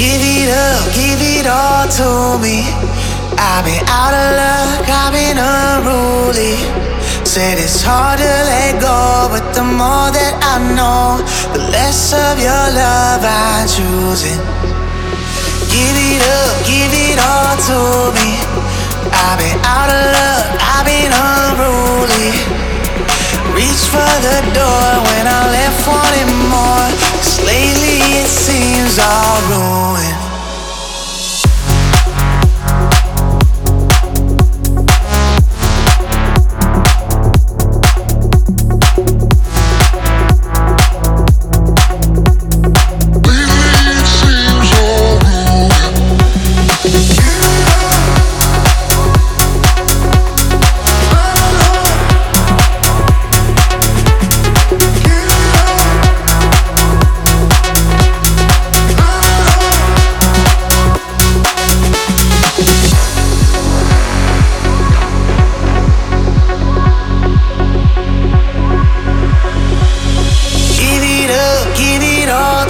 Give it up, give it all to me. I've been out of luck, I've been unruly. Said it's hard to let go, but the more that I know, the less of your love I'm choosing. Give it up, give it all to me. I've been out of luck, I've been unruly. Reach for the door when I left wanting more. Cause lately it seems all ruined.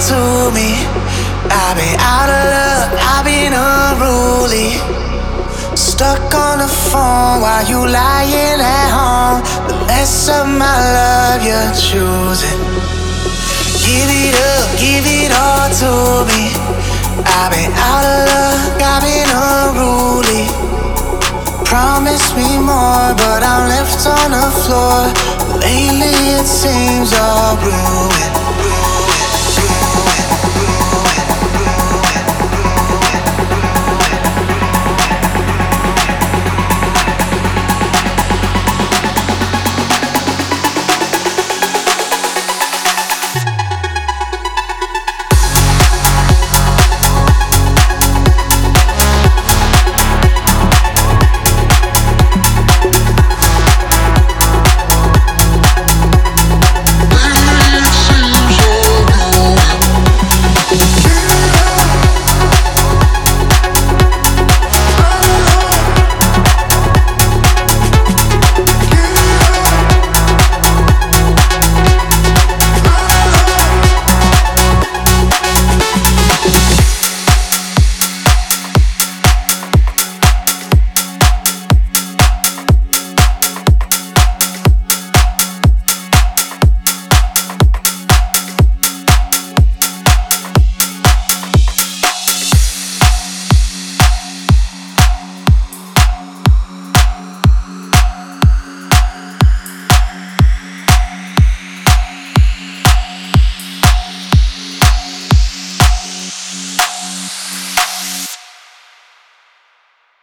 To me. I've been out of luck, I've been unruly. Stuck on the phone while you lying at home. The less of my love you're choosing. Give it up, give it all to me. I've been out of luck, I've been unruly. Promise me more, but I'm left on the floor. Lately it seems all ruined.